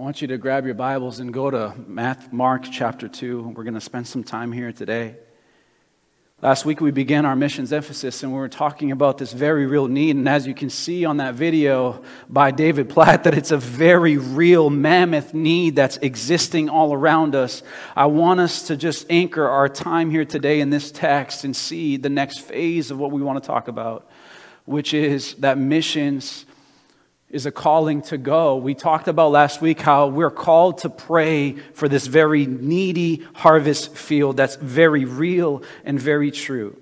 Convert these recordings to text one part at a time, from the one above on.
I want you to grab your Bibles and go to Math, Mark chapter 2. We're going to spend some time here today. Last week we began our missions emphasis and we were talking about this very real need. And as you can see on that video by David Platt, that it's a very real mammoth need that's existing all around us. I want us to just anchor our time here today in this text and see the next phase of what we want to talk about, which is that missions is a calling to go. We talked about last week how we're called to pray for this very needy harvest field that's very real and very true.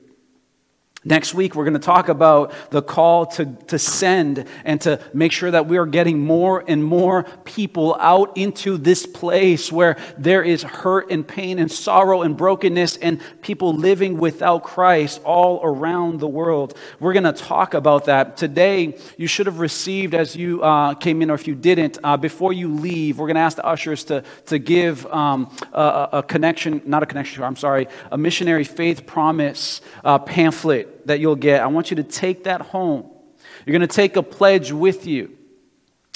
Next week, we're going to talk about the call to, to send and to make sure that we are getting more and more people out into this place where there is hurt and pain and sorrow and brokenness and people living without Christ all around the world. We're going to talk about that. Today, you should have received as you uh, came in, or if you didn't, uh, before you leave, we're going to ask the ushers to, to give um, a, a, connection, not a connection, I'm sorry, a missionary faith promise uh, pamphlet that you'll get, I want you to take that home. You're going to take a pledge with you.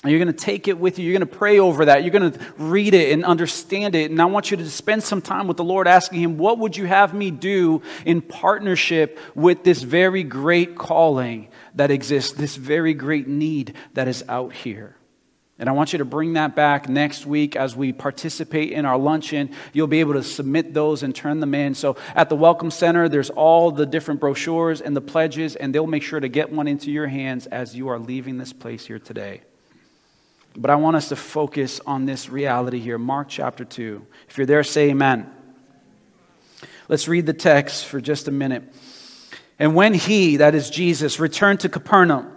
And you're going to take it with you. You're going to pray over that. You're going to read it and understand it. And I want you to spend some time with the Lord asking Him, What would you have me do in partnership with this very great calling that exists, this very great need that is out here? And I want you to bring that back next week as we participate in our luncheon. You'll be able to submit those and turn them in. So at the Welcome Center, there's all the different brochures and the pledges, and they'll make sure to get one into your hands as you are leaving this place here today. But I want us to focus on this reality here. Mark chapter 2. If you're there, say amen. Let's read the text for just a minute. And when he, that is Jesus, returned to Capernaum,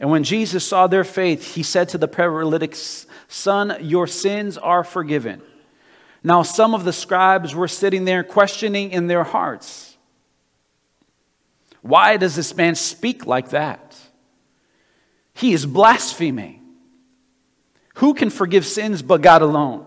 And when Jesus saw their faith, he said to the paralytic, Son, your sins are forgiven. Now, some of the scribes were sitting there questioning in their hearts, Why does this man speak like that? He is blaspheming. Who can forgive sins but God alone?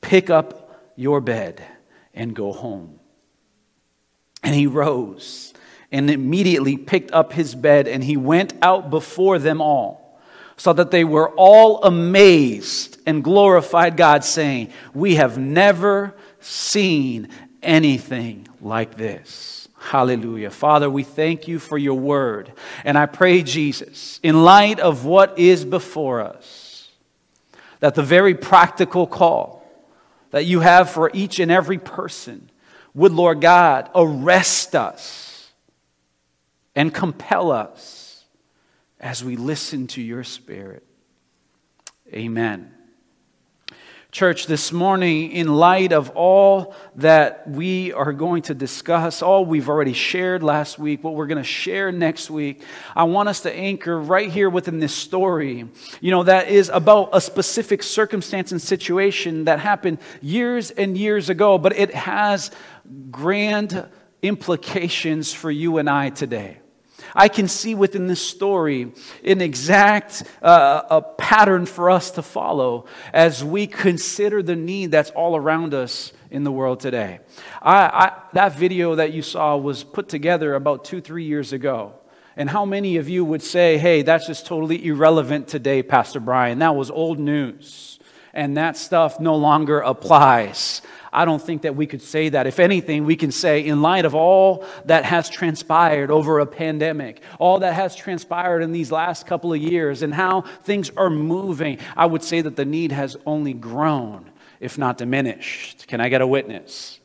Pick up your bed and go home. And he rose and immediately picked up his bed and he went out before them all, so that they were all amazed and glorified God, saying, We have never seen anything like this. Hallelujah. Father, we thank you for your word. And I pray, Jesus, in light of what is before us, that the very practical call that you have for each and every person would, Lord God, arrest us and compel us as we listen to your Spirit. Amen. Church, this morning, in light of all that we are going to discuss, all we've already shared last week, what we're going to share next week, I want us to anchor right here within this story, you know, that is about a specific circumstance and situation that happened years and years ago, but it has grand implications for you and I today. I can see within this story an exact uh, a pattern for us to follow as we consider the need that's all around us in the world today. I, I, that video that you saw was put together about two, three years ago. And how many of you would say, hey, that's just totally irrelevant today, Pastor Brian? That was old news. And that stuff no longer applies. I don't think that we could say that. If anything, we can say, in light of all that has transpired over a pandemic, all that has transpired in these last couple of years, and how things are moving, I would say that the need has only grown if not diminished. Can I get a witness?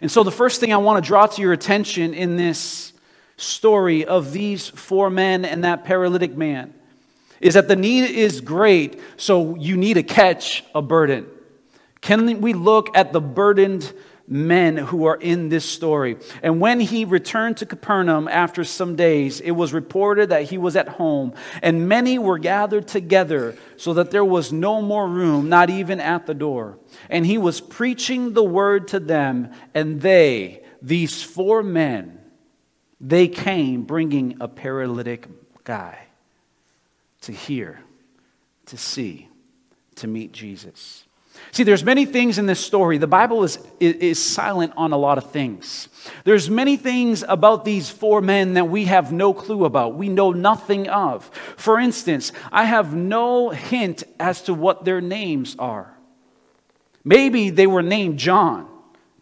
And so, the first thing I want to draw to your attention in this story of these four men and that paralytic man is that the need is great, so you need to catch a burden. Can we look at the burdened men who are in this story? And when he returned to Capernaum after some days, it was reported that he was at home, and many were gathered together, so that there was no more room, not even at the door. And he was preaching the word to them, and they, these four men, they came bringing a paralytic guy to hear, to see, to meet Jesus. See, there's many things in this story. The Bible is, is silent on a lot of things. There's many things about these four men that we have no clue about. We know nothing of. For instance, I have no hint as to what their names are. Maybe they were named John,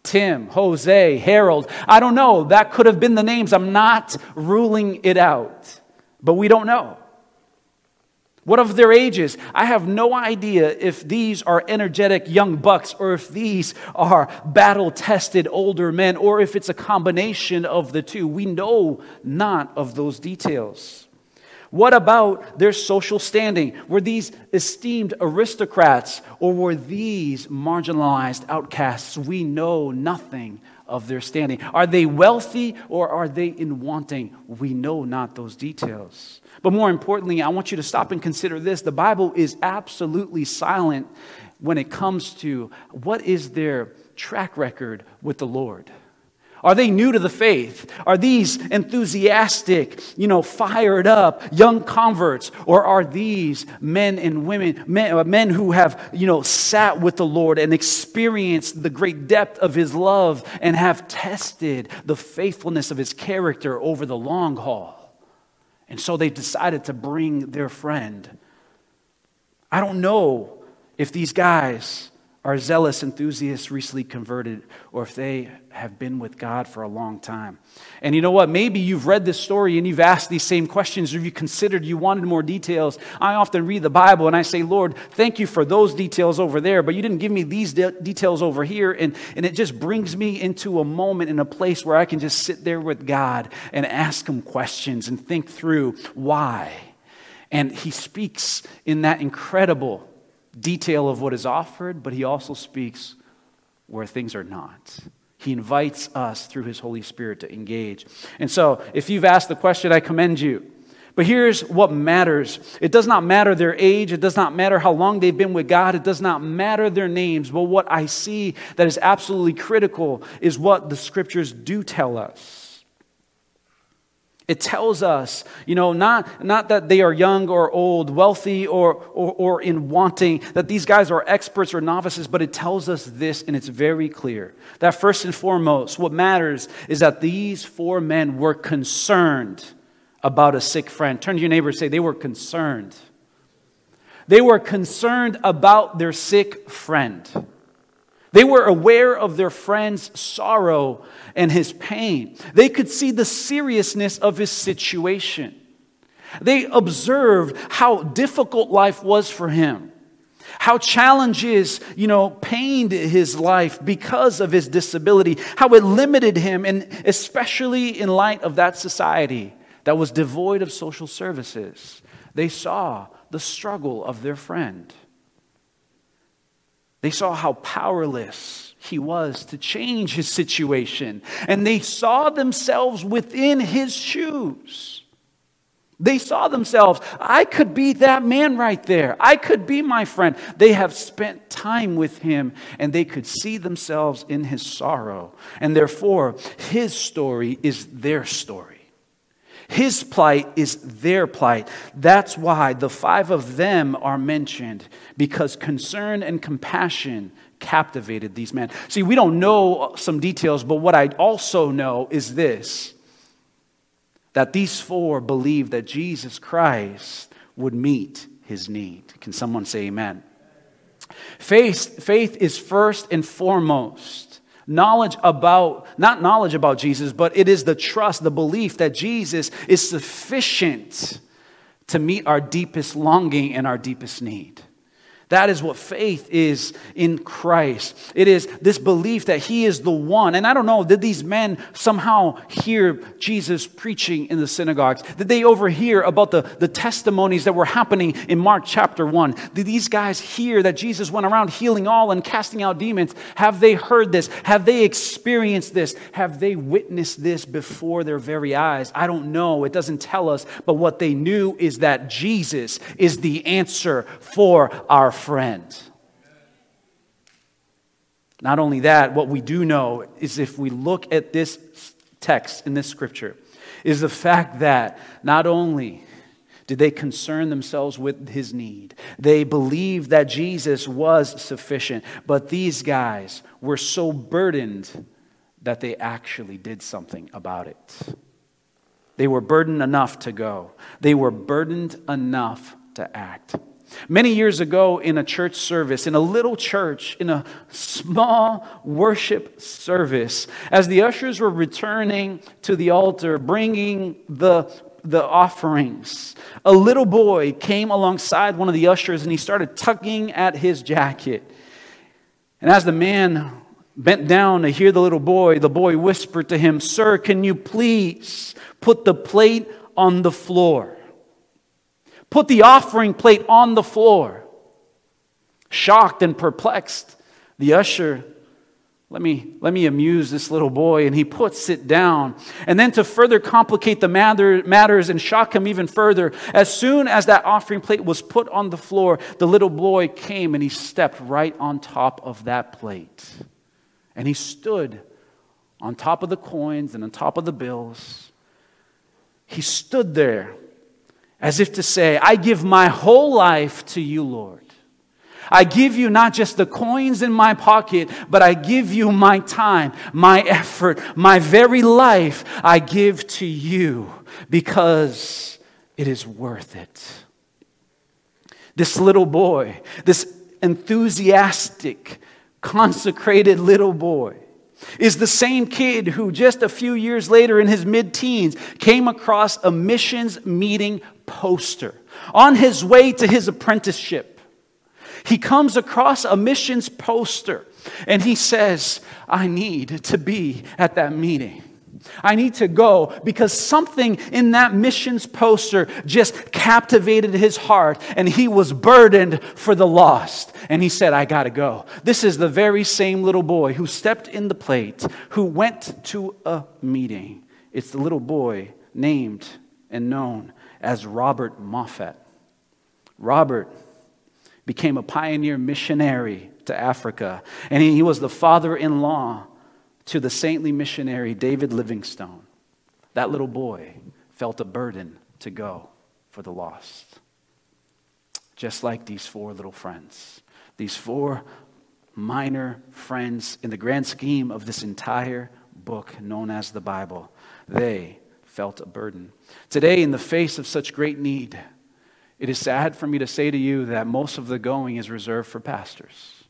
Tim, Jose, Harold. I don't know. That could have been the names. I'm not ruling it out. But we don't know. What of their ages? I have no idea if these are energetic young bucks or if these are battle tested older men or if it's a combination of the two. We know not of those details. What about their social standing? Were these esteemed aristocrats or were these marginalized outcasts? We know nothing of their standing. Are they wealthy or are they in wanting? We know not those details. But more importantly, I want you to stop and consider this. The Bible is absolutely silent when it comes to what is their track record with the Lord. Are they new to the faith? Are these enthusiastic, you know, fired up young converts? Or are these men and women, men, uh, men who have, you know, sat with the Lord and experienced the great depth of his love and have tested the faithfulness of his character over the long haul? And so they decided to bring their friend. I don't know if these guys are zealous enthusiasts recently converted or if they have been with God for a long time. And you know what? Maybe you've read this story and you've asked these same questions or you considered you wanted more details. I often read the Bible and I say, Lord, thank you for those details over there, but you didn't give me these de- details over here. And, and it just brings me into a moment in a place where I can just sit there with God and ask Him questions and think through why. And He speaks in that incredible detail of what is offered, but he also speaks where things are not. He invites us through his Holy Spirit to engage. And so, if you've asked the question, I commend you. But here's what matters it does not matter their age, it does not matter how long they've been with God, it does not matter their names. But what I see that is absolutely critical is what the scriptures do tell us. It tells us, you know, not, not that they are young or old, wealthy or, or, or, in wanting, that these guys are experts or novices, but it tells us this, and it's very clear that first and foremost, what matters is that these four men were concerned about a sick friend. Turn to your neighbor and say, they were concerned. They were concerned about their sick friend. They were aware of their friend's sorrow and his pain. They could see the seriousness of his situation. They observed how difficult life was for him, how challenges, you know, pained his life because of his disability, how it limited him, and especially in light of that society that was devoid of social services. They saw the struggle of their friend. They saw how powerless he was to change his situation, and they saw themselves within his shoes. They saw themselves, I could be that man right there. I could be my friend. They have spent time with him and they could see themselves in his sorrow. And therefore, his story is their story. His plight is their plight. That's why the five of them are mentioned, because concern and compassion captivated these men. See, we don't know some details, but what I also know is this that these four believed that Jesus Christ would meet his need. Can someone say amen? Faith, faith is first and foremost Knowledge about, not knowledge about Jesus, but it is the trust, the belief that Jesus is sufficient to meet our deepest longing and our deepest need. That is what faith is in Christ. It is this belief that He is the one. And I don't know, did these men somehow hear Jesus preaching in the synagogues? Did they overhear about the, the testimonies that were happening in Mark chapter 1? Did these guys hear that Jesus went around healing all and casting out demons? Have they heard this? Have they experienced this? Have they witnessed this before their very eyes? I don't know. It doesn't tell us. But what they knew is that Jesus is the answer for our friend. Not only that, what we do know is if we look at this text in this scripture, is the fact that not only did they concern themselves with his need, they believed that Jesus was sufficient, but these guys were so burdened that they actually did something about it. They were burdened enough to go, they were burdened enough to act. Many years ago, in a church service, in a little church, in a small worship service, as the ushers were returning to the altar, bringing the, the offerings, a little boy came alongside one of the ushers and he started tugging at his jacket. And as the man bent down to hear the little boy, the boy whispered to him, Sir, can you please put the plate on the floor? Put the offering plate on the floor. Shocked and perplexed, the usher let me, let me amuse this little boy. And he puts it down. And then to further complicate the matter, matters and shock him even further, as soon as that offering plate was put on the floor, the little boy came and he stepped right on top of that plate. And he stood on top of the coins and on top of the bills. He stood there as if to say, I give my whole life to you, Lord. I give you not just the coins in my pocket, but I give you my time, my effort, my very life. I give to you because it is worth it. This little boy, this enthusiastic, consecrated little boy, is the same kid who just a few years later in his mid teens came across a missions meeting poster on his way to his apprenticeship. He comes across a missions poster and he says, I need to be at that meeting. I need to go because something in that missions poster just captivated his heart and he was burdened for the lost. And he said, I got to go. This is the very same little boy who stepped in the plate, who went to a meeting. It's the little boy named and known as Robert Moffat. Robert became a pioneer missionary to Africa, and he was the father in law to the saintly missionary David Livingstone. That little boy felt a burden to go for the lost. Just like these four little friends, these four minor friends in the grand scheme of this entire book known as the Bible, they felt a burden. Today, in the face of such great need, it is sad for me to say to you that most of the going is reserved for pastors,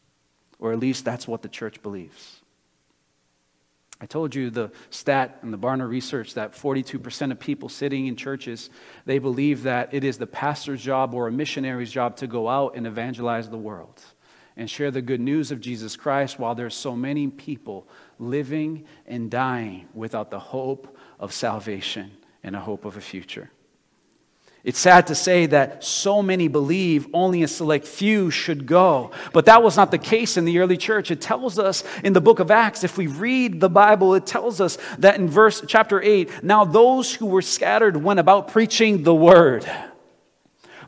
or at least that's what the church believes. I told you the stat in the Barna research that 42% of people sitting in churches, they believe that it is the pastor's job or a missionary's job to go out and evangelize the world and share the good news of Jesus Christ while there's so many people living and dying without the hope of salvation and a hope of a future. It's sad to say that so many believe only a select few should go. But that was not the case in the early church. It tells us in the book of Acts, if we read the Bible, it tells us that in verse chapter 8, now those who were scattered went about preaching the word.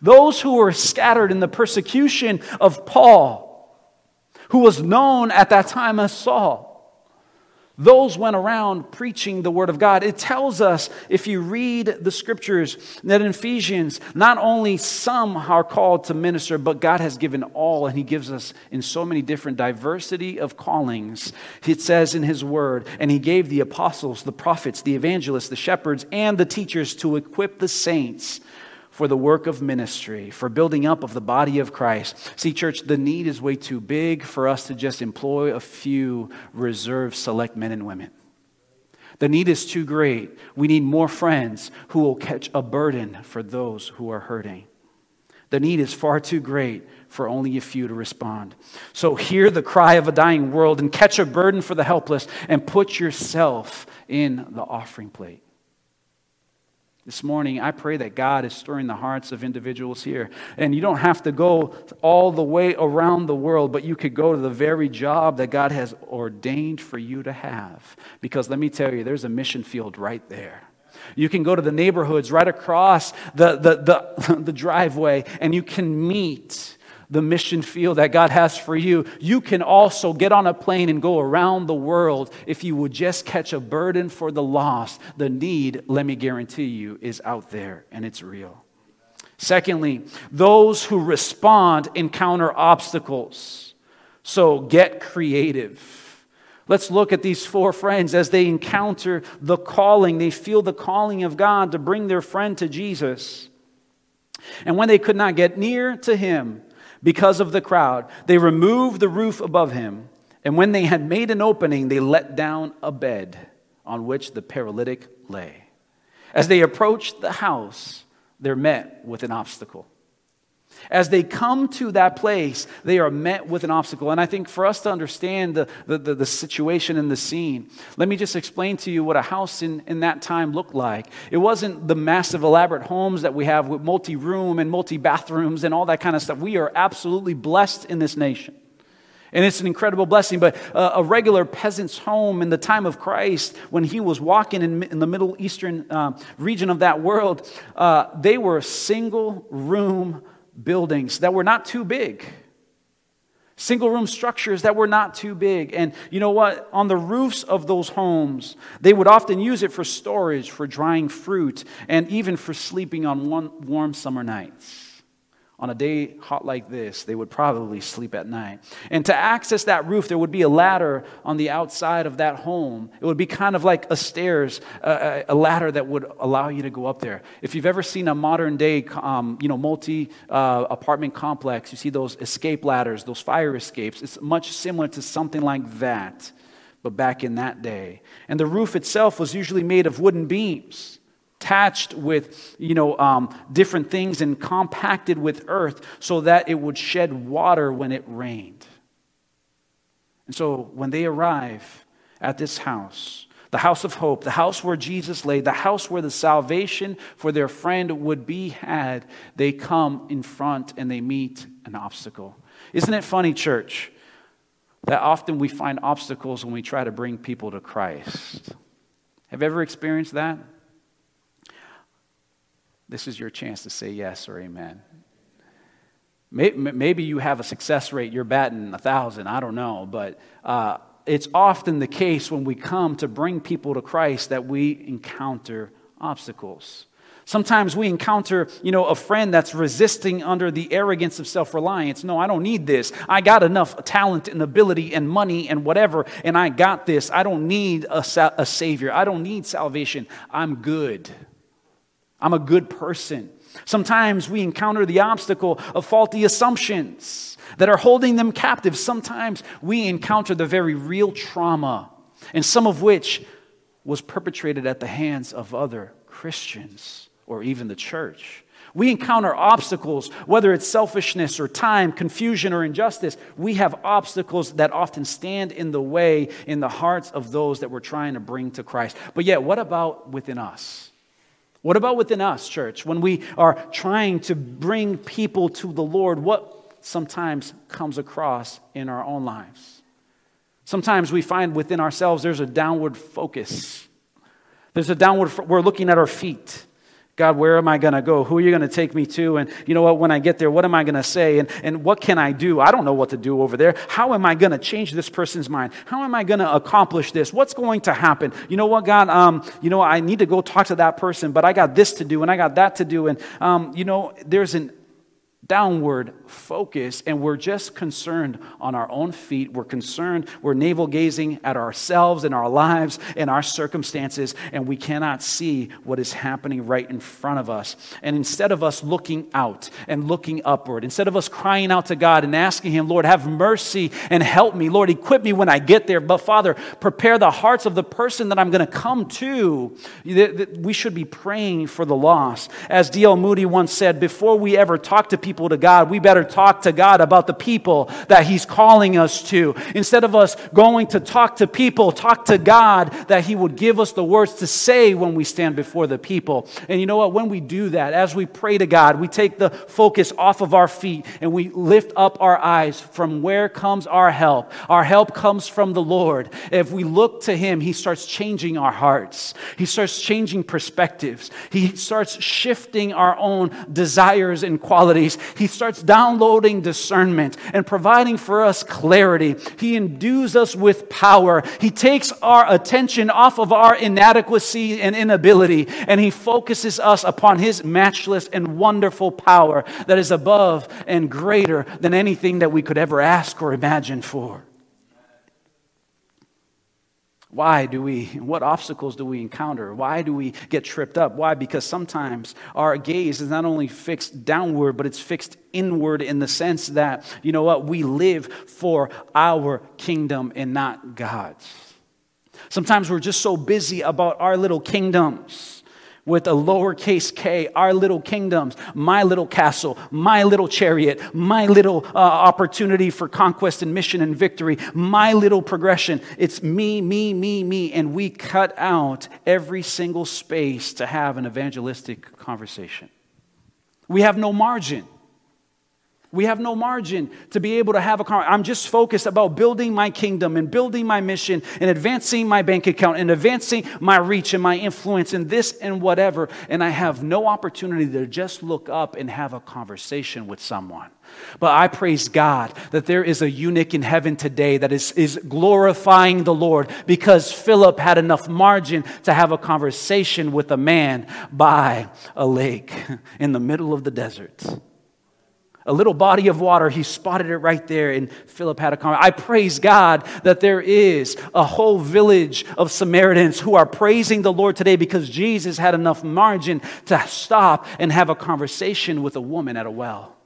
Those who were scattered in the persecution of Paul, who was known at that time as Saul, those went around preaching the word of God. It tells us, if you read the scriptures, that in Ephesians, not only some are called to minister, but God has given all, and He gives us in so many different diversity of callings. It says in His word, and He gave the apostles, the prophets, the evangelists, the shepherds, and the teachers to equip the saints for the work of ministry, for building up of the body of Christ. See, church, the need is way too big for us to just employ a few reserved select men and women. The need is too great. We need more friends who will catch a burden for those who are hurting. The need is far too great for only a few to respond. So hear the cry of a dying world and catch a burden for the helpless and put yourself in the offering plate. This morning, I pray that God is stirring the hearts of individuals here. And you don't have to go all the way around the world, but you could go to the very job that God has ordained for you to have. Because let me tell you, there's a mission field right there. You can go to the neighborhoods right across the, the, the, the driveway and you can meet the mission field that God has for you. You can also get on a plane and go around the world if you would just catch a burden for the lost. The need, let me guarantee you, is out there and it's real. Secondly, those who respond encounter obstacles. So get creative. Let's look at these four friends as they encounter the calling. They feel the calling of God to bring their friend to Jesus. And when they could not get near to him, because of the crowd. They removed the roof above him, and when they had made an opening, they let down a bed on which the paralytic lay. As they approached the house, they're met with an obstacle. As they come to that place, they are met with an obstacle. And I think for us to understand the, the, the, the, situation and the scene, let me just explain to you what a house in, in that time looked like. It wasn't the massive, elaborate homes that we have with multi room and multi bathrooms and all that kind of stuff. We are absolutely blessed in this nation. And it's an incredible blessing. But a regular peasant's home in the time of Christ, when he was walking in, in the Middle Eastern uh, region of that world, uh, they were single room buildings that were not too big. Single room structures that were not too big. And you know what? On the roofs of those homes, they would often use it for storage, for drying fruit, and even for sleeping on warm summer nights on a day hot like this, they would probably sleep at night. And to access that roof, there would be a ladder on the outside of that home. It would be kind of like a stairs, uh, a ladder that would allow you to go up there. If you've ever seen a modern day, um, you know, multi uh, apartment complex, you see those escape ladders, those fire escapes. It's much similar to something like that, but back in that day. And the roof itself was usually made of wooden beams attached with you know um, different things and compacted with earth so that it would shed water when it rained. And so when they arrive at this house the house of hope the house where jesus lay the house where the salvation for their friend would be had they come in front and they meet an obstacle. Isn't it funny church that often we find obstacles when we try to bring people to christ? Have you ever experienced that this is your chance to say yes or amen. Maybe you have a success rate, you're batting a thousand, I don't know, but uh, it's often the case when we come to bring people to Christ that we encounter obstacles. Sometimes we encounter, you know, a friend that's resisting under the arrogance of self-reliance. No, I don't need this. I got enough talent and ability and money and whatever, and I got this. I don't need a, sa- a savior. I don't need salvation. I'm good. I'm a good person. Sometimes we encounter the obstacle of faulty assumptions that are holding them captive. Sometimes we encounter the very real trauma, and some of which was perpetrated at the hands of other Christians or even the church. We encounter obstacles, whether it's selfishness or time, confusion or injustice. We have obstacles that often stand in the way in the hearts of those that we're trying to bring to Christ. But yet, what about within us? What about within us, church? When we are trying to bring people to the Lord, what sometimes comes across in our own lives? Sometimes we find within ourselves there's a downward focus. There's a downward, we're looking at our feet. God, where am I going to go? Who are you going to take me to? And you know what? When I get there, what am I going to say? And, and what can I do? I don't know what to do over there. How am I going to change this person's mind? How am I going to accomplish this? What's going to happen? You know what, God? Um, you know, I need to go talk to that person, but I got this to do and I got that to do. And, um, you know, there's an downward focus and we're just concerned on our own feet. We're concerned, we're navel gazing at ourselves and our lives and our circumstances, and we cannot see what is happening right in front of us. And instead of us looking out and looking upward, instead of us crying out to God and asking Him, Lord, have mercy and help me, Lord, equip me when I get there, but Father, prepare the hearts of the person that I'm going to come to, we should be praying for the lost. As D.L. Moody once said, before we ever talk to people, people to God, we better talk to God about the people that He's calling us to. Instead of us going to talk to people, talk to God that He would give us the words to say when we stand before the people. And you know what? When we do that, as we pray to God, we take the focus off of our feet and we lift up our eyes from where comes our help. Our help comes from the Lord. If we look to Him, He starts changing our hearts, He starts changing perspectives, He starts shifting our own desires and qualities. He starts downloading discernment and providing for us clarity. He endues us with power. He takes our attention off of our inadequacy and inability, and He focuses us upon His matchless and wonderful power that is above and greater than anything that we could ever ask or imagine for. Why do we, what obstacles do we encounter? Why do we get tripped up? Why? Because sometimes our gaze is not only fixed downward, but it's fixed inward in the sense that, you know what, we live for our kingdom and not God's. Sometimes we're just so busy about our little kingdoms with a lowercase k, our little kingdoms, my little castle, my little chariot, my little uh, opportunity for conquest and mission and victory, my little progression. It's me, me, me, me. And we cut out every single space to have an evangelistic conversation. We have no margin. We have no margin to be able to have a conversation. I'm just focused about building my kingdom and building my mission and advancing my bank account and advancing my reach and my influence and this and whatever. And I have no opportunity to just look up and have a conversation with someone. But I praise God that there is a eunuch in heaven today that is, is glorifying the Lord because Philip had enough margin to have a conversation with a man by a lake in the middle of the desert a little body of water. He spotted it right there, and Philip had a comment. I praise God that there is a whole village of Samaritans who are praising the Lord today because Jesus had enough margin to stop and have a conversation with a woman at a well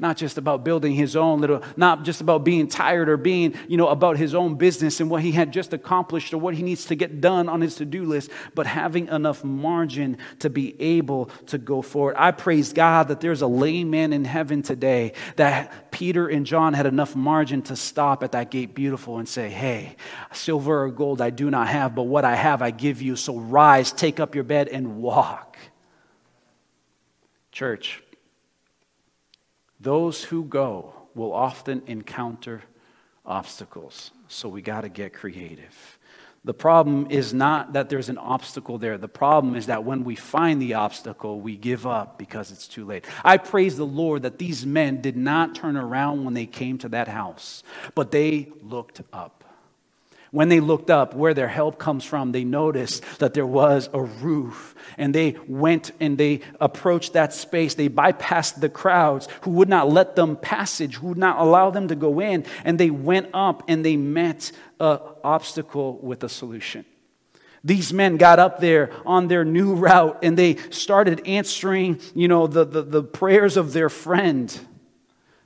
not just about building his own little, not just about being tired or being, you know, about his own business and what he had just accomplished or what he needs to get done on his to do list, but having enough margin to be able to go forward. I praise God that there's a layman in heaven today that Peter and John had enough margin to stop at that gate beautiful and say, Hey, silver or gold I do not have, but what I have I give you. So rise, take up your bed, and walk. Church, those who go will often encounter obstacles, so we got to get creative. The problem is not that there's an obstacle there. The problem is that when we find the obstacle, we give up because it's too late. I praise the Lord that these men did not turn around when they came to that house, but they looked up. When they looked up where their help comes from, they noticed that there was a roof. And they went and they approached that space. They bypassed the crowds who would not let them passage, who would not allow them to go in. And they went up and they met an obstacle with a solution. These men got up there on their new route and they started answering, you know, the, the, the prayers of their friend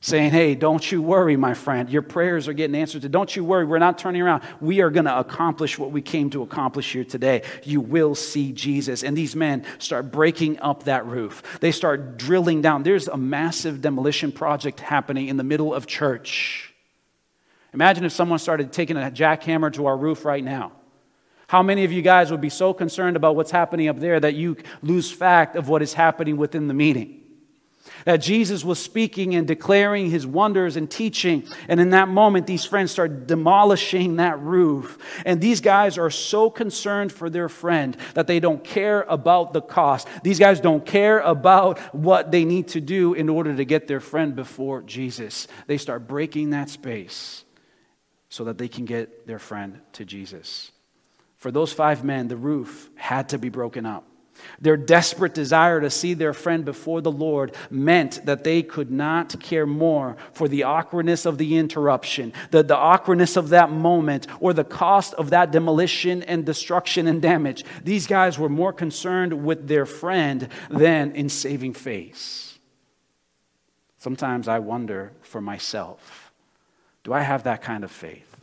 saying, Hey, don't you worry, my friend. Your prayers are getting answered. Don't you worry. We're not turning around. We are going to accomplish what we came to accomplish here today. You will see Jesus. And these men start breaking up that roof. They start drilling down. There's a massive demolition project happening in the middle of church. Imagine if someone started taking a jackhammer to our roof right now. How many of you guys would be so concerned about what's happening up there that you lose fact of what is happening within the meeting? That Jesus was speaking and declaring his wonders and teaching. And in that moment, these friends start demolishing that roof. And these guys are so concerned for their friend that they don't care about the cost. These guys don't care about what they need to do in order to get their friend before Jesus. They start breaking that space so that they can get their friend to Jesus. For those five men, the roof had to be broken up. Their desperate desire to see their friend before the Lord meant that they could not care more for the awkwardness of the interruption, the, the awkwardness of that moment, or the cost of that demolition and destruction and damage. These guys were more concerned with their friend than in saving face. Sometimes I wonder for myself do I have that kind of faith?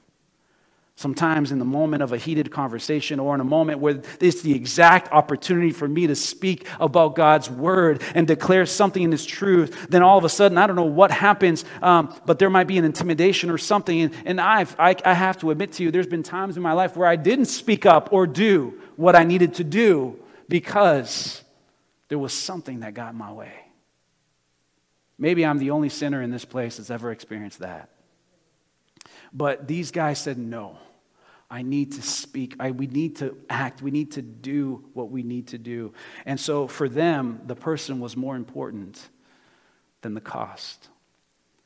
Sometimes, in the moment of a heated conversation or in a moment where it's the exact opportunity for me to speak about God's word and declare something in His truth, then all of a sudden, I don't know what happens, um, but there might be an intimidation or something. And, and I've, I, I have to admit to you, there's been times in my life where I didn't speak up or do what I needed to do because there was something that got in my way. Maybe I'm the only sinner in this place that's ever experienced that. But these guys said no. I need to speak. I, we need to act. We need to do what we need to do. And so for them, the person was more important than the cost.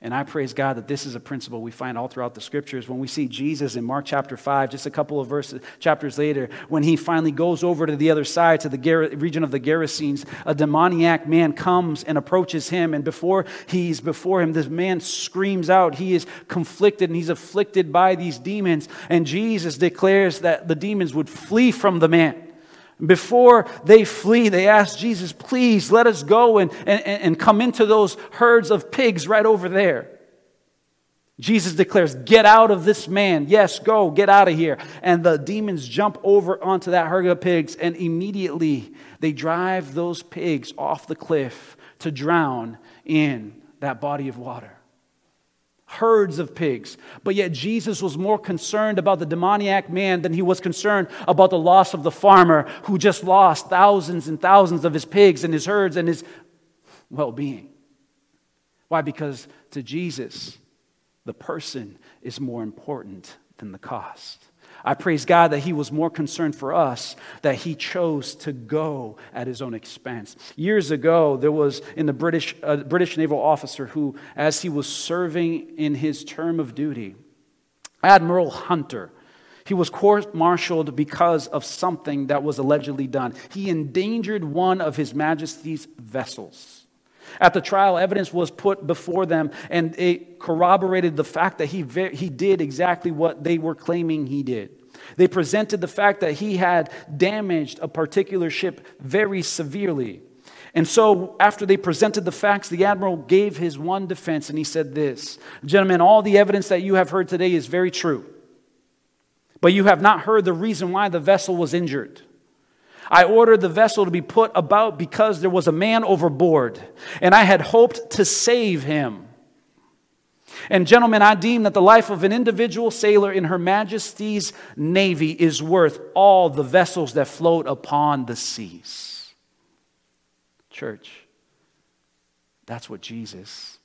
And I praise God that this is a principle we find all throughout the scriptures. When we see Jesus in Mark chapter 5, just a couple of verses, chapters later, when he finally goes over to the other side, to the region of the Gerasenes, a demoniac man comes and approaches him. And before he's before him, this man screams out. He is conflicted and he's afflicted by these demons. And Jesus declares that the demons would flee from the man. Before they flee, they ask Jesus, please let us go and, and, and come into those herds of pigs right over there. Jesus declares, Get out of this man. Yes, go, get out of here. And the demons jump over onto that herd of pigs, and immediately they drive those pigs off the cliff to drown in that body of water herds of pigs. But yet Jesus was more concerned about the demoniac man than he was concerned about the loss of the farmer who just lost thousands and thousands of his pigs and his herds and his well being. Why? Because to Jesus, the person is more important than the cost. I praise God that He was more concerned for us, that He chose to go at His own expense. Years ago, there was in the British, uh, British naval officer who, as he was serving in his term of duty, Admiral Hunter, he was court martialed because of something that was allegedly done. He endangered one of His Majesty's vessels. At the trial, evidence was put before them, and it corroborated the fact that he, he did exactly what they were claiming he did. They presented the fact that he had damaged a particular ship very severely. And so, after they presented the facts, the admiral gave his one defense, and he said this Gentlemen, all the evidence that you have heard today is very true. But you have not heard the reason why the vessel was injured. I ordered the vessel to be put about because there was a man overboard, and I had hoped to save him. And, gentlemen, I deem that the life of an individual sailor in Her Majesty's Navy is worth all the vessels that float upon the seas. Church, that's what Jesus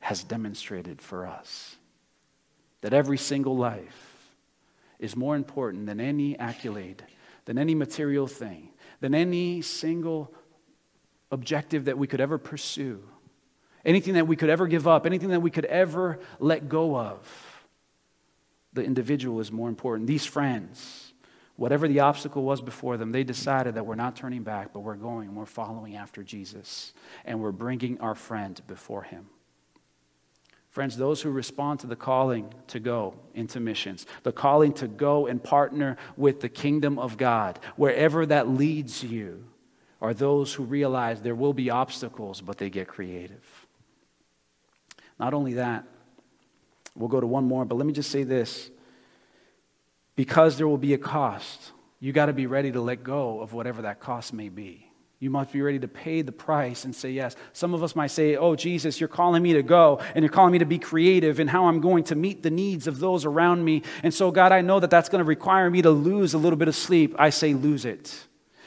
has demonstrated for us. That every single life is more important than any accolade, than any material thing, than any single objective that we could ever pursue anything that we could ever give up, anything that we could ever let go of. The individual is more important. These friends, whatever the obstacle was before them, they decided that we're not turning back, but we're going and we're following after Jesus, and we're bringing our friend before him. Friends, those who respond to the calling to go into missions, the calling to go and partner with the kingdom of God, wherever that leads you, are those who realize there will be obstacles, but they get creative. Not only that, we'll go to one more, but let me just say this. Because there will be a cost, you got to be ready to let go of whatever that cost may be. You must be ready to pay the price and say yes. Some of us might say, Oh, Jesus, you're calling me to go, and you're calling me to be creative in how I'm going to meet the needs of those around me. And so, God, I know that that's going to require me to lose a little bit of sleep. I say, Lose it.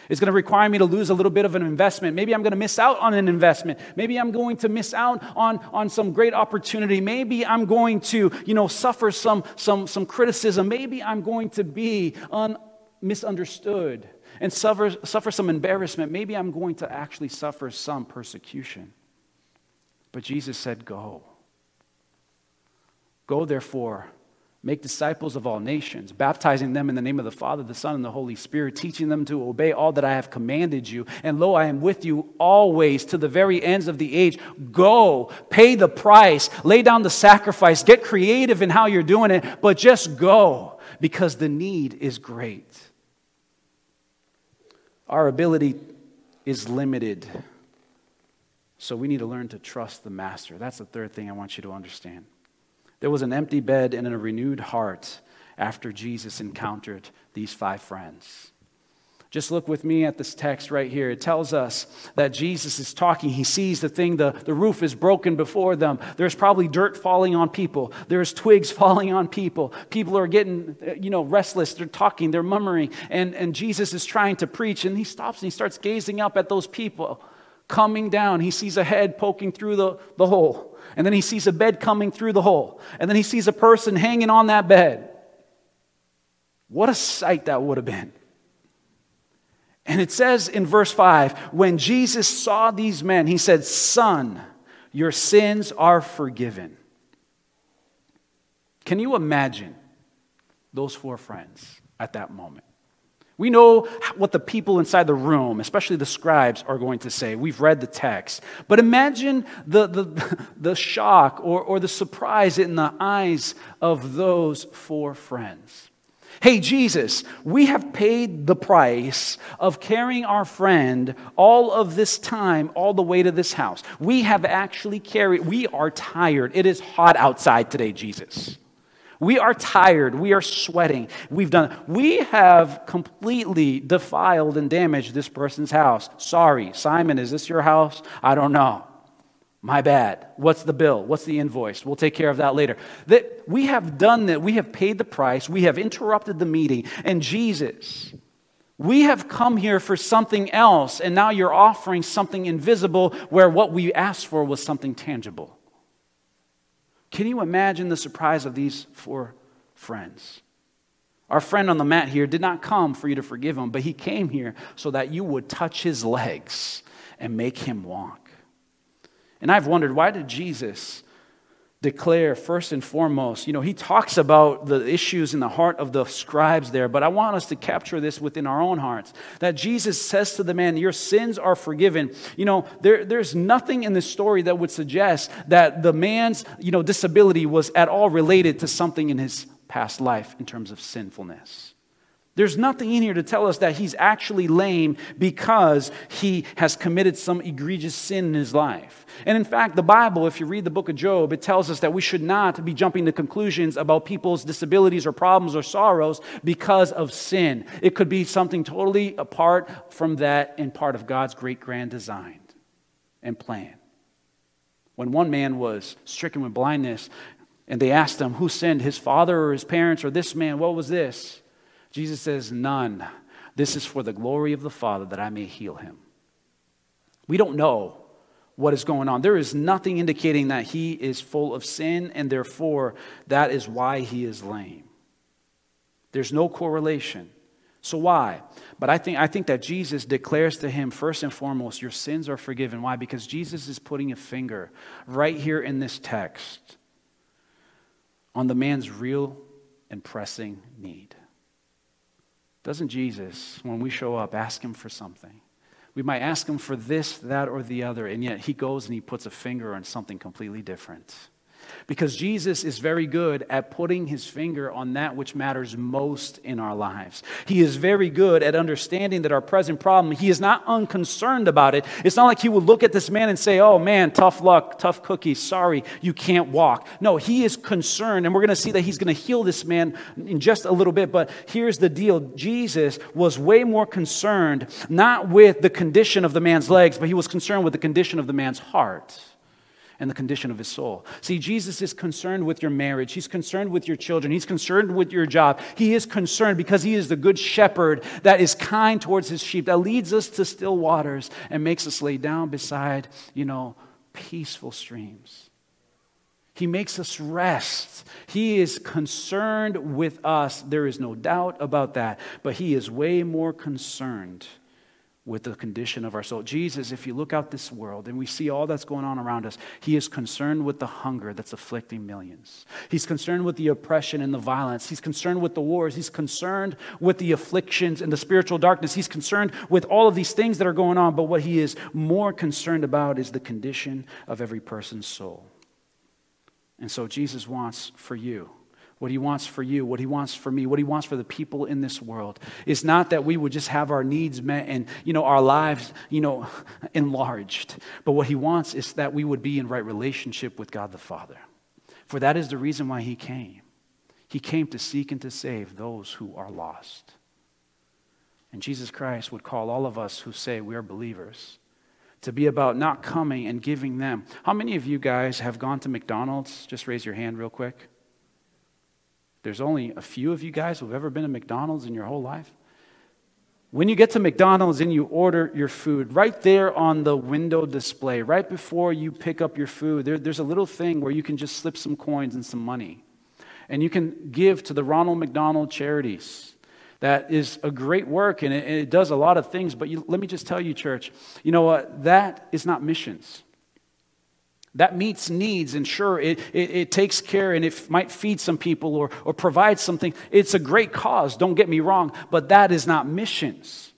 It's going to require me to lose a little bit of an investment. Maybe I'm going to miss out on an investment. Maybe I'm going to miss out on, on some great opportunity. Maybe I'm going to, you know, suffer some, some, some criticism. Maybe I'm going to be un, misunderstood and suffer, suffer some embarrassment. Maybe I'm going to actually suffer some persecution. But Jesus said, Go. Go, therefore, Make disciples of all nations, baptizing them in the name of the Father, the Son, and the Holy Spirit, teaching them to obey all that I have commanded you. And lo, I am with you always to the very ends of the age. Go, pay the price, lay down the sacrifice, get creative in how you're doing it, but just go because the need is great. Our ability is limited. So we need to learn to trust the Master. That's the third thing I want you to understand. There was an empty bed and a renewed heart after Jesus encountered these five friends. Just look with me at this text right here. It tells us that Jesus is talking. He sees the thing, the, the roof is broken before them. There's probably dirt falling on people. There's twigs falling on people. People are getting, uh, you know, restless. They're talking, they're murmuring. And, and Jesus is trying to preach, and he stops and he starts gazing up at those people coming down. He sees a head poking through the, the hole. And then he sees a bed coming through the hole. And then he sees a person hanging on that bed. What a sight that would have been. And it says in verse 5 when Jesus saw these men, he said, Son, your sins are forgiven. Can you imagine those four friends at that moment? We know what the people inside the room, especially the scribes, are going to say. We've read the text. But imagine the, the, the shock or, or the surprise in the eyes of those four friends. Hey, Jesus, we have paid the price of carrying our friend all of this time, all the way to this house. We have actually carried, we are tired. It is hot outside today, Jesus. We are tired. We are sweating. We've done, we have completely defiled and damaged this person's house. Sorry, Simon, is this your house? I don't know. My bad. What's the bill? What's the invoice? We'll take care of that later. That we have done that. We have paid the price. We have interrupted the meeting. And Jesus, we have come here for something else, and now you're offering something invisible where what we asked for was something tangible. Can you imagine the surprise of these four friends? Our friend on the mat here did not come for you to forgive him, but he came here so that you would touch his legs and make him walk. And I've wondered why did Jesus declare first and foremost, you know, he talks about the issues in the heart of the scribes there, but I want us to capture this within our own hearts. That Jesus says to the man, Your sins are forgiven. You know, there, there's nothing in this story that would suggest that the man's, you know, disability was at all related to something in his past life in terms of sinfulness. There's nothing in here to tell us that he's actually lame because he has committed some egregious sin in his life. And in fact, the Bible, if you read the book of Job, it tells us that we should not be jumping to conclusions about people's disabilities or problems or sorrows because of sin. It could be something totally apart from that and part of God's great grand design and plan. When one man was stricken with blindness, and they asked him, Who sinned, his father or his parents or this man? What was this? Jesus says, None. This is for the glory of the Father that I may heal him. We don't know what is going on. There is nothing indicating that he is full of sin, and therefore that is why he is lame. There's no correlation. So why? But I think, I think that Jesus declares to him, first and foremost, your sins are forgiven. Why? Because Jesus is putting a finger right here in this text on the man's real and pressing need. Doesn't Jesus, when we show up, ask him for something? We might ask him for this, that, or the other, and yet he goes and he puts a finger on something completely different. Because Jesus is very good at putting his finger on that which matters most in our lives. He is very good at understanding that our present problem, he is not unconcerned about it. It's not like he would look at this man and say, Oh man, tough luck, tough cookies, sorry, you can't walk. No, he is concerned, and we're going to see that he's going to heal this man in just a little bit. But here's the deal Jesus was way more concerned not with the condition of the man's legs, but he was concerned with the condition of the man's heart and the condition of his soul. See, Jesus is concerned with your marriage. He's concerned with your children. He's concerned with your job. He is concerned because he is the good shepherd that is kind towards his sheep, that leads us to still waters and makes us lay down beside, you know, peaceful streams. He makes us rest. He is concerned with us. There is no doubt about that. But he is way more concerned with the condition of our soul. Jesus, if you look out this world and we see all that's going on around us, he is concerned with the hunger that's afflicting millions. He's concerned with the oppression and the violence. He's concerned with the wars. He's concerned with the afflictions and the spiritual darkness. He's concerned with all of these things that are going on, but what he is more concerned about is the condition of every person's soul. And so Jesus wants for you what he wants for you, what he wants for me, what he wants for the people in this world is not that we would just have our needs met and, you know, our lives, you know, enlarged. But what he wants is that we would be in right relationship with God the Father. For that is the reason why he came. He came to seek and to save those who are lost. And Jesus Christ would call all of us who say we are believers to be about not coming and giving them. How many of you guys have gone to McDonald's? Just raise your hand real quick. There's only a few of you guys who've ever been to McDonald's in your whole life. When you get to McDonald's and you order your food, right there on the window display, right before you pick up your food, there, there's a little thing where you can just slip some coins and some money. And you can give to the Ronald McDonald Charities. That is a great work and it, it does a lot of things. But you, let me just tell you, church, you know what? That is not missions. That meets needs, and sure, it, it, it, takes care and it might feed some people or, or provide something. It's a great cause, don't get me wrong, but that is not missions.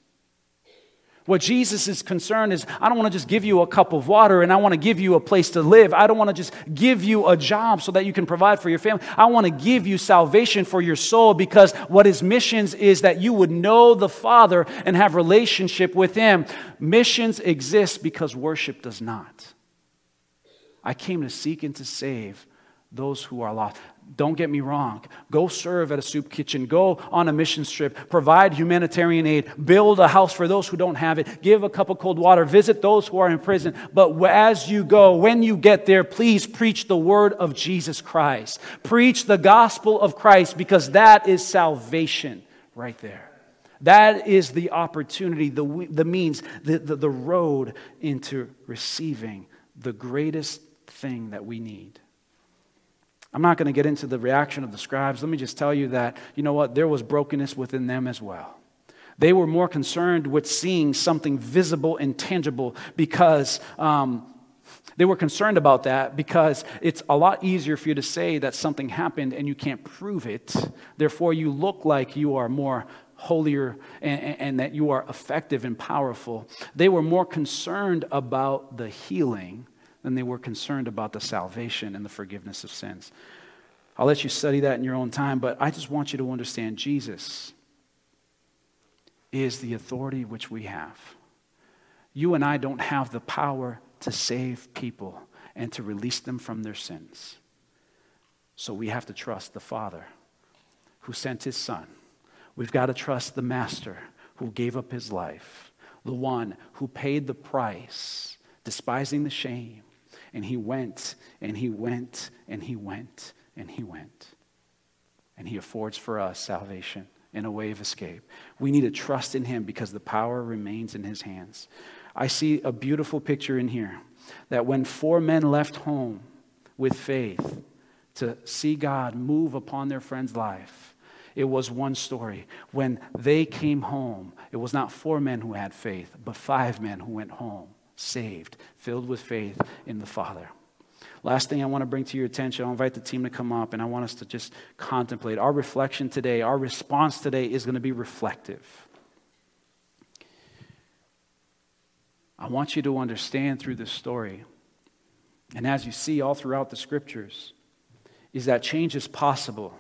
What Jesus is concerned is, I don't want to just give you a cup of water and I want to give you a place to live. I don't want to just give you a job so that you can provide for your family. I want to give you salvation for your soul because what his missions is that you would know the Father and have relationship with him. Missions exist because worship does not. I came to seek and to save those who are lost. Don't get me wrong. Go serve at a soup kitchen. Go on a mission trip. Provide humanitarian aid. Build a house for those who don't have it. Give a cup of cold water. Visit those who are in prison. But as you go, when you get there, please preach the word of Jesus Christ. Preach the gospel of Christ because that is salvation right there. That is the opportunity, the, the means, the, the, the road into receiving the greatest thing that we need. I'm not going to get into the reaction of the scribes. Let me just tell you that, you know what, there was brokenness within them as well. They were more concerned with seeing something visible and tangible because um, they were concerned about that because it's a lot easier for you to say that something happened and you can't prove it. Therefore, you look like you are more holier and, and that you are effective and powerful. They were more concerned about the healing than they were concerned about the salvation and the forgiveness of sins. I'll let you study that in your own time, but I just want you to understand Jesus is the authority which we have. You and I don't have the power to save people and to release them from their sins. So we have to trust the Father who sent his Son. We've got to trust the Master who gave up his life, the one who paid the price, despising the shame, and he went and he went and he went and he went. And he affords for us salvation and a way of escape. We need to trust in him because the power remains in his hands. I see a beautiful picture in here that when four men left home with faith to see God move upon their friend's life, it was one story. When they came home, it was not four men who had faith, but five men who went home saved, filled with faith in the Father. Last thing I want to bring to your attention, I'll invite the team to come up and I want us to just contemplate. Our reflection today, our response today is going to be reflective. I want you to understand through this story, and as you see all throughout the scriptures, is that change is possible.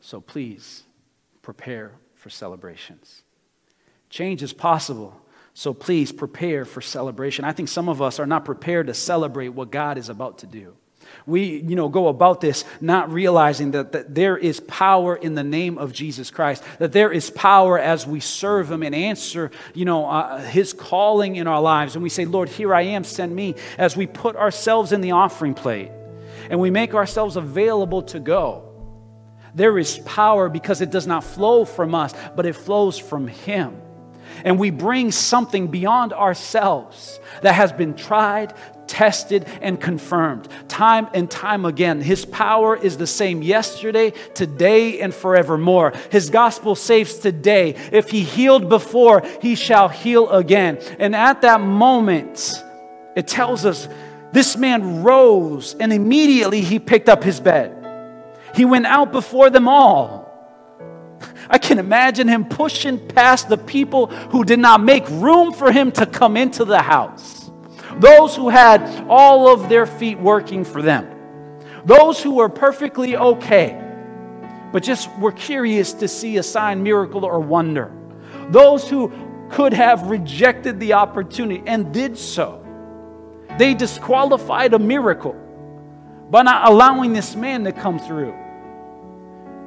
So please prepare for celebrations. Change is possible. So please prepare for celebration. I think some of us are not prepared to celebrate what God is about to do. We, you know, go about this not realizing that, that there is power in the name of Jesus Christ, that there is power as we serve Him and answer, you know, uh, His calling in our lives. And we say, Lord, here I am, send me, as we put ourselves in the offering plate and we make ourselves available to go. There is power because it does not flow from us, but it flows from Him and we bring something beyond ourselves that has been tried, tested, and confirmed time and time again. His power is the same yesterday, today, and forevermore. His gospel saves today. If he healed before, he shall heal again. And at that moment, it tells us this man rose and immediately he picked up his bed. He went out before them all I can imagine him pushing past the people who did not make room for him to come into the house. Those who had all of their feet working for them. Those who were perfectly okay, but just were curious to see a sign, miracle, or wonder. Those who could have rejected the opportunity and did so. They disqualified a miracle by not allowing this man to come through.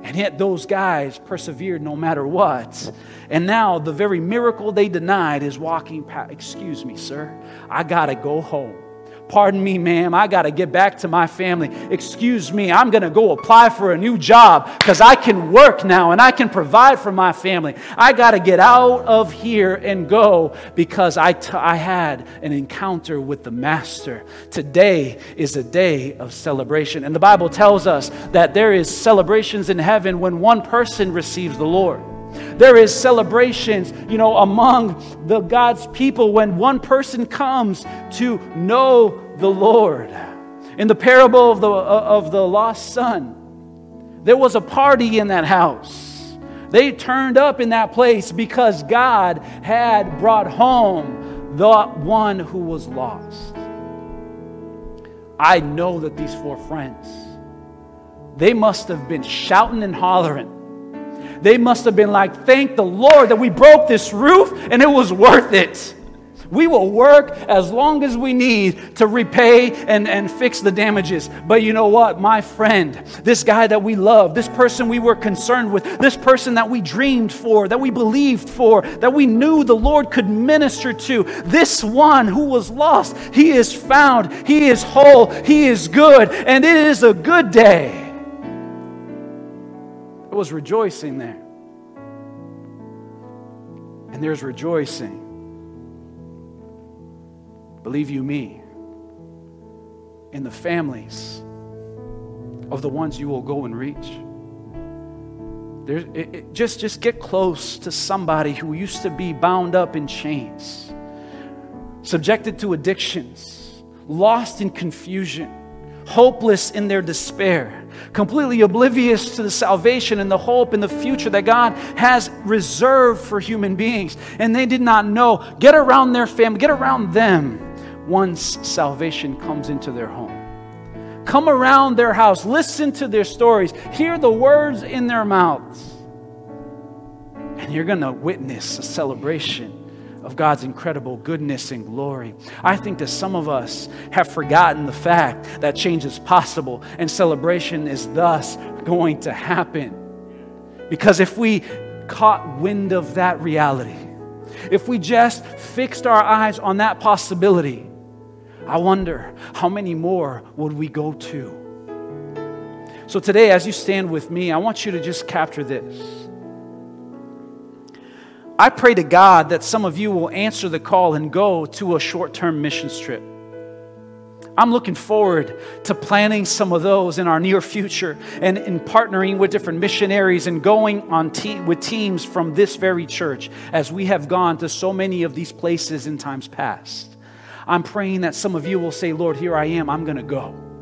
And yet, those guys persevered no matter what. And now, the very miracle they denied is walking past. Excuse me, sir. I got to go home. Pardon me, ma'am, I got to get back to my family. Excuse me, I'm going to go apply for a new job because I can work now and I can provide for my family. I got to get out of here and go because I, t- I had an encounter with the Master. Today is a day of celebration. And the Bible tells us that there is celebrations in heaven when one person receives the Lord. There is celebrations, you know, among the God's people when one person comes to know the Lord. In the parable of the, uh, of the lost son, there was a party in that house. They turned up in that place because God had brought home the one who was lost. I know that these four friends, they must have been shouting and hollering they must have been like, Thank the Lord that we broke this roof and it was worth it. We will work as long as we need to repay and, and fix the damages. But you know what? My friend, this guy that we love, this person we were concerned with, this person that we dreamed for, that we believed for, that we knew the Lord could minister to, this one who was lost, he is found, he is whole, he is good, and it is a good day. There was rejoicing there. And there's rejoicing. Believe you me, in the families of the ones you will go and reach. It, it, just, just get close to somebody who used to be bound up in chains, subjected to addictions, lost in confusion, hopeless in their despair completely oblivious to the salvation and the hope and the future that God has reserved for human beings. And they did not know. Get around their family, get around them once salvation comes into their home. Come around their house, listen to their stories, hear the words in their mouths, and you're going to witness a celebration of God's incredible goodness and glory. I think that some of us have forgotten the fact that change is possible and celebration is thus going to happen. Because if we caught wind of that reality, if we just fixed our eyes on that possibility, I wonder how many more would we go to? So today, as you stand with me, I want you to just capture this. I pray to God that some of you will answer the call and go to a short term missions trip. I'm looking forward to planning some of those in our near future and in partnering with different missionaries and going on te- with teams from this very church as we have gone to so many of these places in times past. I'm praying that some of you will say, Lord, here I am, I'm going to go.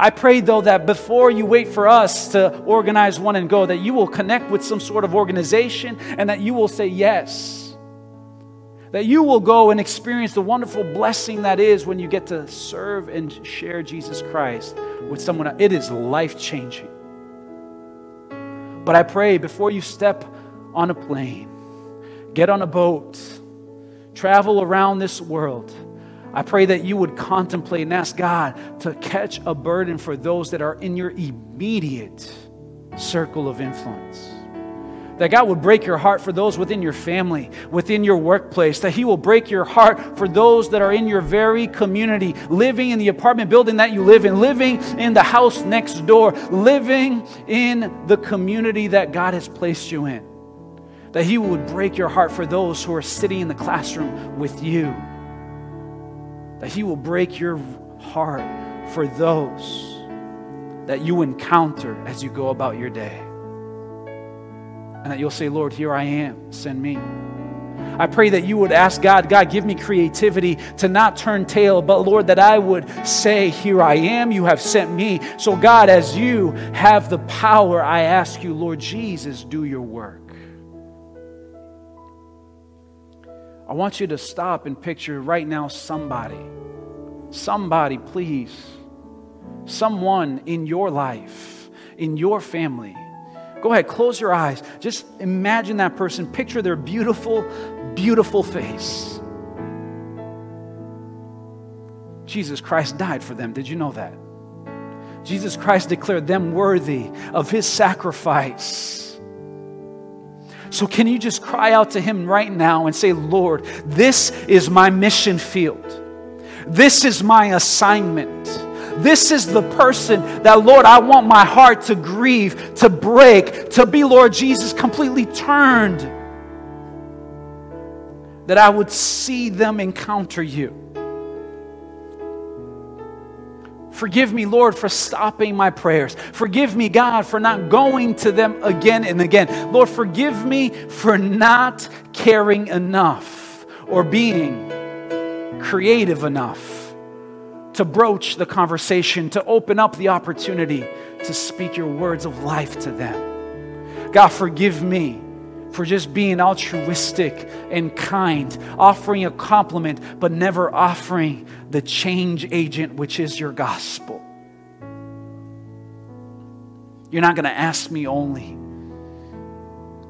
I pray, though, that before you wait for us to organize one and go, that you will connect with some sort of organization and that you will say yes. That you will go and experience the wonderful blessing that is when you get to serve and share Jesus Christ with someone else. It is life changing. But I pray before you step on a plane, get on a boat, travel around this world, I pray that you would contemplate and ask God to catch a burden for those that are in your immediate circle of influence. That God would break your heart for those within your family, within your workplace. That He will break your heart for those that are in your very community, living in the apartment building that you live in, living in the house next door, living in the community that God has placed you in. That He would break your heart for those who are sitting in the classroom with you that He will break your heart for those that you encounter as you go about your day. And that you'll say, Lord, here I am, send me. I pray that you would ask God, God, give me creativity to not turn tail, but Lord, that I would say, Here I am, you have sent me. So, God, as you have the power, I ask you, Lord Jesus, do your work. I want you to stop and picture right now somebody. Somebody, please. Someone in your life, in your family. Go ahead, close your eyes. Just imagine that person. Picture their beautiful, beautiful face. Jesus Christ died for them. Did you know that? Jesus Christ declared them worthy of his sacrifice. So, can you just cry out to him right now and say, Lord, this is my mission field. This is my assignment. This is the person that, Lord, I want my heart to grieve, to break, to be, Lord Jesus, completely turned. That I would see them encounter you. Forgive me, Lord, for stopping my prayers. Forgive me, God, for not going to them again and again. Lord, forgive me for not caring enough or being creative enough to broach the conversation, to open up the opportunity to speak your words of life to them. God, forgive me for just being altruistic and kind, offering a compliment, but never offering the change agent, which is your gospel. You're not going to ask me only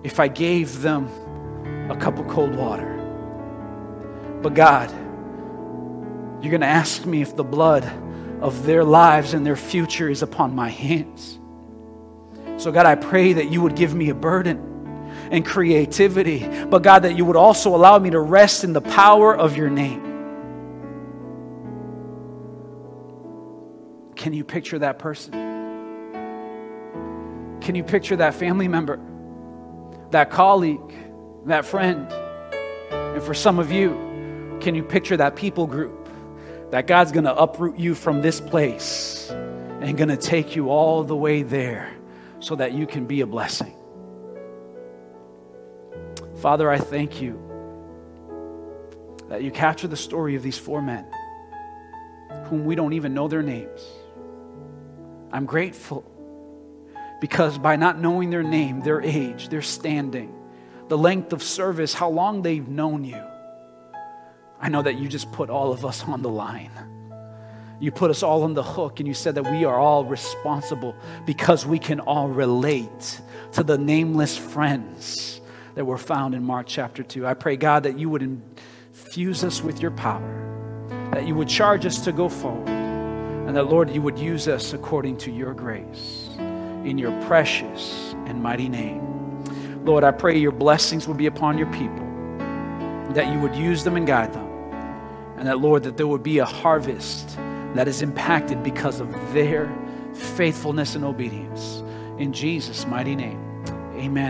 if I gave them a cup of cold water. But God, you're going to ask me if the blood of their lives and their future is upon my hands. So, God, I pray that you would give me a burden and creativity, but God, that you would also allow me to rest in the power of your name. Can you picture that person? Can you picture that family member, that colleague, that friend? And for some of you, can you picture that people group that God's going to uproot you from this place and going to take you all the way there so that you can be a blessing? Father, I thank you that you capture the story of these four men whom we don't even know their names. I'm grateful because by not knowing their name, their age, their standing, the length of service, how long they've known you, I know that you just put all of us on the line. You put us all on the hook, and you said that we are all responsible because we can all relate to the nameless friends that were found in Mark chapter 2. I pray, God, that you would infuse us with your power, that you would charge us to go forward, and that, Lord, you would use us according to your grace. In your precious and mighty name. Lord, I pray your blessings would be upon your people, that you would use them and guide them, and that, Lord, that there would be a harvest that is impacted because of their faithfulness and obedience. In Jesus' mighty name, amen.